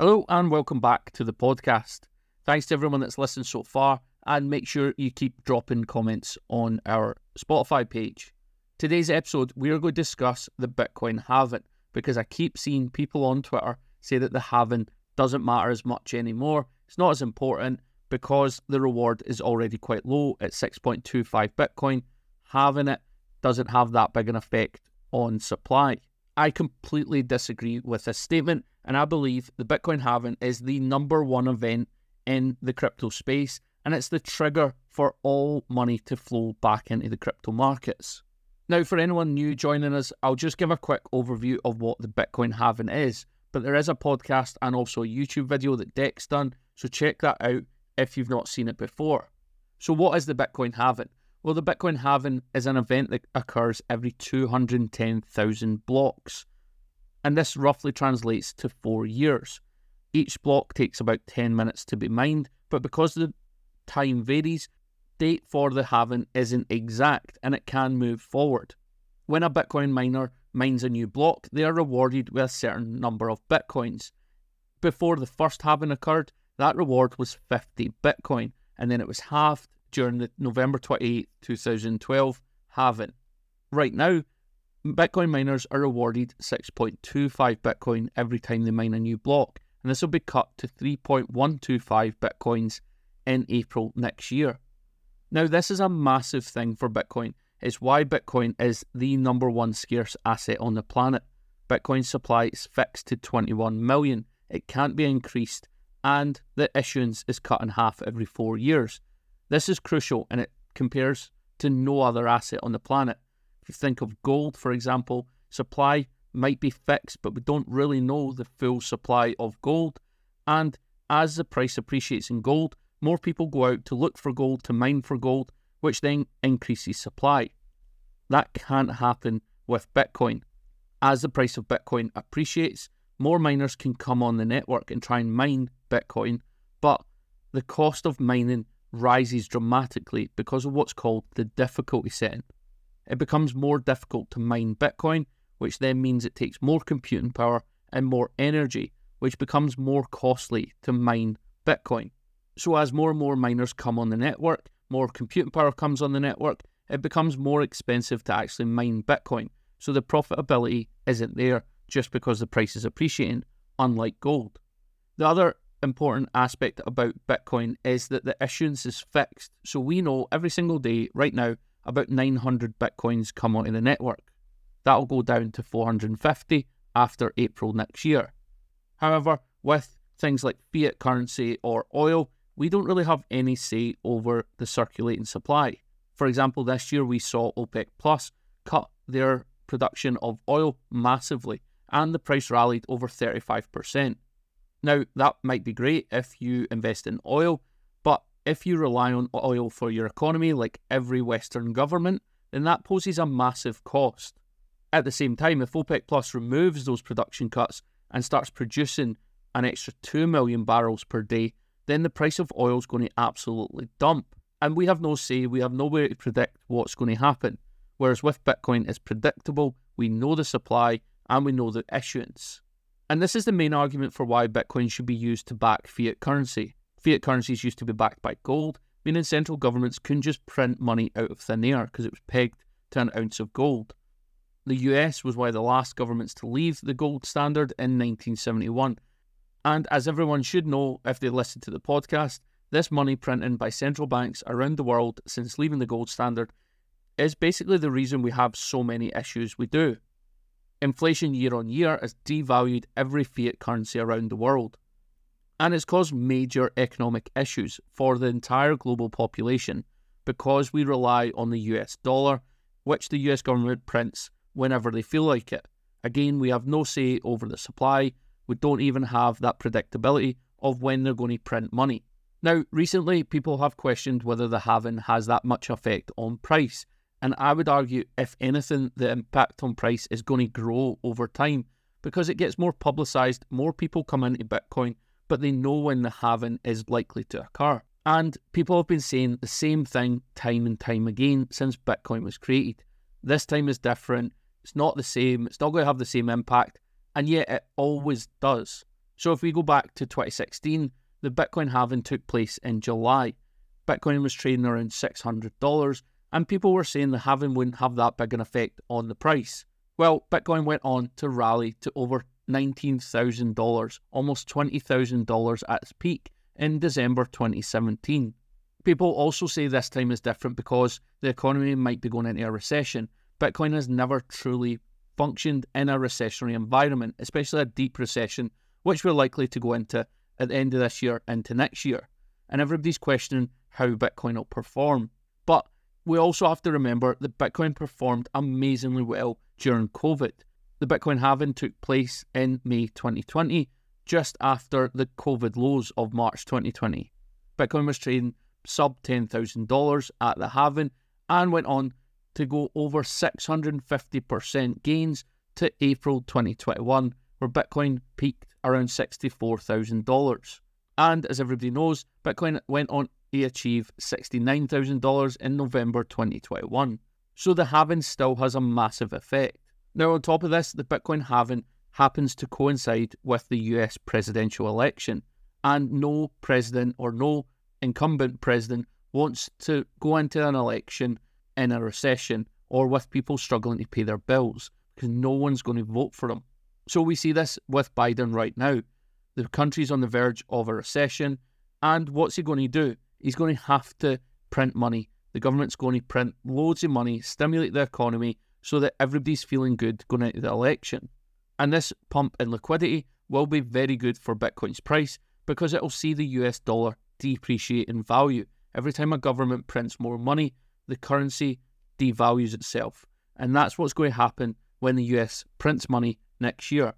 Hello and welcome back to the podcast. Thanks to everyone that's listened so far, and make sure you keep dropping comments on our Spotify page. Today's episode, we are going to discuss the Bitcoin halving because I keep seeing people on Twitter say that the halving doesn't matter as much anymore. It's not as important because the reward is already quite low at 6.25 Bitcoin. Having it doesn't have that big an effect on supply. I completely disagree with this statement, and I believe the Bitcoin halving is the number one event in the crypto space, and it's the trigger for all money to flow back into the crypto markets. Now, for anyone new joining us, I'll just give a quick overview of what the Bitcoin halving is. But there is a podcast and also a YouTube video that Deck's done, so check that out if you've not seen it before. So, what is the Bitcoin halving? Well, the Bitcoin halving is an event that occurs every 210,000 blocks, and this roughly translates to four years. Each block takes about 10 minutes to be mined, but because the time varies, date for the halving isn't exact and it can move forward. When a Bitcoin miner mines a new block, they are rewarded with a certain number of Bitcoins. Before the first halving occurred, that reward was 50 Bitcoin, and then it was halved during the November 28, 2012 halving. Right now, Bitcoin miners are awarded 6.25 Bitcoin every time they mine a new block, and this will be cut to 3.125 Bitcoins in April next year. Now, this is a massive thing for Bitcoin. It's why Bitcoin is the number one scarce asset on the planet. Bitcoin supply is fixed to 21 million. It can't be increased, and the issuance is cut in half every four years. This is crucial and it compares to no other asset on the planet. If you think of gold, for example, supply might be fixed, but we don't really know the full supply of gold. And as the price appreciates in gold, more people go out to look for gold, to mine for gold, which then increases supply. That can't happen with Bitcoin. As the price of Bitcoin appreciates, more miners can come on the network and try and mine Bitcoin, but the cost of mining rises dramatically because of what's called the difficulty setting. It becomes more difficult to mine Bitcoin, which then means it takes more computing power and more energy, which becomes more costly to mine Bitcoin. So, as more and more miners come on the network, more computing power comes on the network, it becomes more expensive to actually mine Bitcoin. So, the profitability isn't there just because the price is appreciating, unlike gold. The other important aspect about Bitcoin is that the issuance is fixed. So we know every single day right now about 900 Bitcoins come onto the network. That'll go down to 450 after April next year. However, with things like fiat currency or oil, we don't really have any say over the circulating supply. For example, this year we saw OPEC Plus cut their production of oil massively and the price rallied over 35%. Now, that might be great if you invest in oil, if you rely on oil for your economy, like every Western government, then that poses a massive cost. At the same time, if OPEC Plus removes those production cuts and starts producing an extra 2 million barrels per day, then the price of oil is going to absolutely dump. And we have no say, we have no way to predict what's going to happen. Whereas with Bitcoin, it's predictable, we know the supply, and we know the issuance. And this is the main argument for why Bitcoin should be used to back fiat currency. Fiat currencies used to be backed by gold, meaning central governments couldn't just print money out of thin air because it was pegged to an ounce of gold. The US was one of the last governments to leave the gold standard in 1971. And as everyone should know if they listen to the podcast, this money printing by central banks around the world since leaving the gold standard is basically the reason we have so many issues we do. Inflation year on year has devalued every fiat currency around the world, and it's caused major economic issues for the entire global population because we rely on the US dollar, which the US government prints whenever they feel like it. Again, we have no say over the supply, we don't even have that predictability of when they're going to print money. Now, recently, people have questioned whether the halving has that much effect on price and I would argue, if anything, the impact on price is going to grow over time because it gets more publicized, more people come into Bitcoin, but they know when the halving is likely to occur. And people have been saying the same thing time and time again since Bitcoin was created. This time is different. It's not the same. It's not going to have the same impact. And yet it always does. So if we go back to 2016, the Bitcoin halving took place in July. Bitcoin was trading around $600, and people were saying the halving wouldn't have that big an effect on the price. Well, Bitcoin went on to rally to over $19,000, almost $20,000 at its peak in December 2017. People also say this time is different because the economy might be going into a recession. Bitcoin has never truly functioned in a recessionary environment, especially a deep recession, which we're likely to go into at the end of this year into next year. And everybody's questioning how Bitcoin will perform. But we also have to remember that Bitcoin performed amazingly well during COVID. The Bitcoin halving took place in May 2020, just after the COVID lows of March 2020. Bitcoin was trading sub $10,000 at the halving and went on to go over 650% gains to April 2021, where Bitcoin peaked around $64,000. And as everybody knows, Bitcoin went on to achieve $69,000 in November 2021. So the halving still has a massive effect. Now, on top of this, the Bitcoin halving happens to coincide with the US presidential election, and no president or no incumbent president wants to go into an election in a recession or with people struggling to pay their bills because no one's going to vote for them. So we see this with Biden right now. The country's on the verge of a recession, and what's he going to do? He's going to have to print money. The government's going to print loads of money, stimulate the economy so that everybody's feeling good going into the election. And this pump in liquidity will be very good for Bitcoin's price because it will see the US dollar depreciate in value. Every time a government prints more money, the currency devalues itself. And that's what's going to happen when the US prints money next year.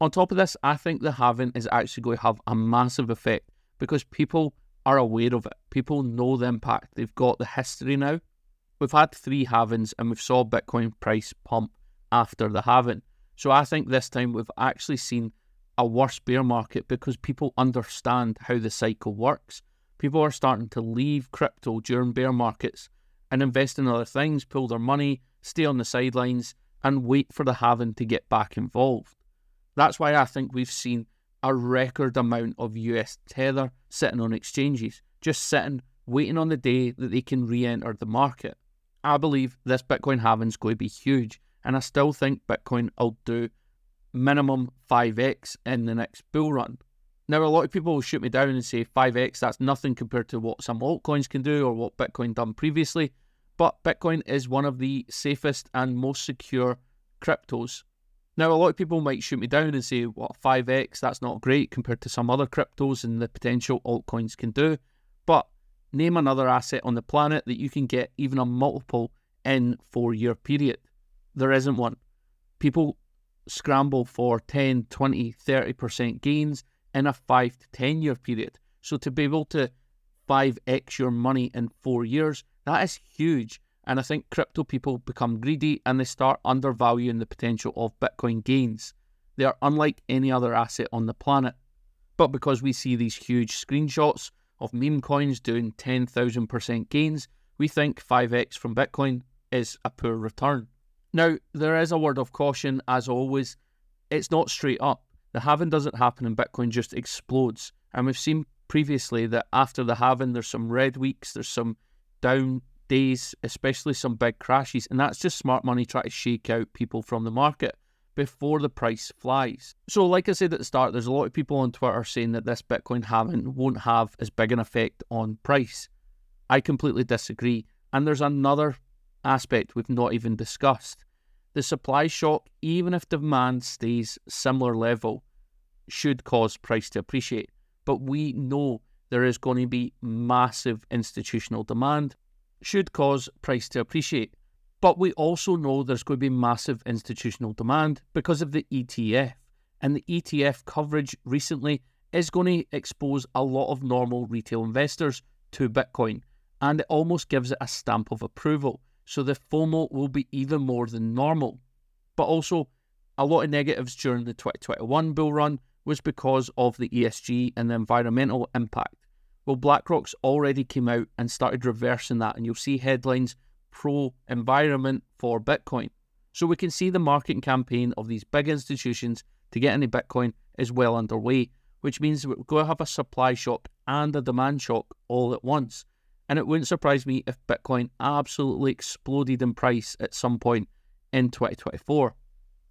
On top of this, I think the halving is actually going to have a massive effect because people are aware of it. People know the impact. They've got the history now. We've had three halvings and we've saw Bitcoin price pump after the halving. So I think this time we've actually seen a worse bear market because people understand how the cycle works. People are starting to leave crypto during bear markets and invest in other things, pull their money, stay on the sidelines, and wait for the halving to get back involved. That's why I think we've seen a record amount of US Tether sitting on exchanges, just sitting, waiting on the day that they can re enter the market. I believe this Bitcoin halving is going to be huge, and I still think Bitcoin will do minimum 5x in the next bull run. Now, a lot of people will shoot me down and say 5x, that's nothing compared to what some altcoins can do or what Bitcoin done previously. But Bitcoin is one of the safest and most secure cryptos. Now, a lot of people might shoot me down and say, what, 5x, that's not great compared to some other cryptos and the potential altcoins can do. But name another asset on the planet that you can get even a multiple in four year period. There isn't one. People scramble for 10, 20, 30% gains in a 5 to 10 year period. So to be able to 5x your money in four years, that is huge. And I think crypto people become greedy and they start undervaluing the potential of Bitcoin gains. They are unlike any other asset on the planet. But because we see these huge screenshots of meme coins doing 10,000% gains, we think 5x from Bitcoin is a poor return. Now, there is a word of caution, as always. It's not straight up. The halving doesn't happen and Bitcoin just explodes. And we've seen previously that after the halving, there's some red weeks, there's some down days, especially some big crashes. And that's just smart money trying to shake out people from the market before the price flies. So, like I said at the start, there's a lot of people on Twitter saying that this Bitcoin halving won't have as big an effect on price. I completely disagree. And there's another aspect we've not even discussed. The supply shock, even if demand stays similar level, should cause price to appreciate. But we know there is going to be massive institutional demand, should cause price to appreciate. But we also know there's going to be massive institutional demand because of the ETF. And the ETF coverage recently is going to expose a lot of normal retail investors to Bitcoin. And it almost gives it a stamp of approval. So the FOMO will be even more than normal. But also, a lot of negatives during the 2021 bull run was because of the ESG and the environmental impact. Well, BlackRock's already came out and started reversing that, and you'll see headlines pro environment for Bitcoin. So we can see the marketing campaign of these big institutions to get into Bitcoin is well underway. which means we're going to have a supply shock and a demand shock all at once. And it wouldn't surprise me if Bitcoin absolutely exploded in price at some point in 2024.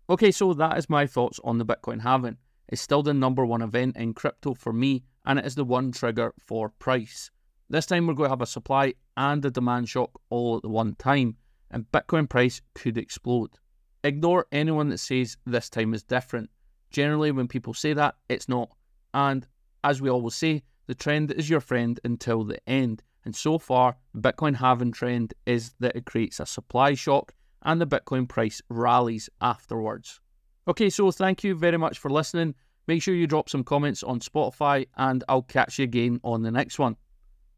Okay, so that is my thoughts on the Bitcoin halving. It's still the number one event in crypto for me, and it is the one trigger for price. This time we're going to have a supply and a demand shock all at the one time, and Bitcoin price could explode. Ignore anyone that says this time is different. Generally, when people say that, it's not. And as we always say, the trend is your friend until the end. And so far, the Bitcoin halving trend is that it creates a supply shock and the Bitcoin price rallies afterwards. Okay, so thank you very much for listening. Make sure you drop some comments on Spotify, and I'll catch you again on the next one.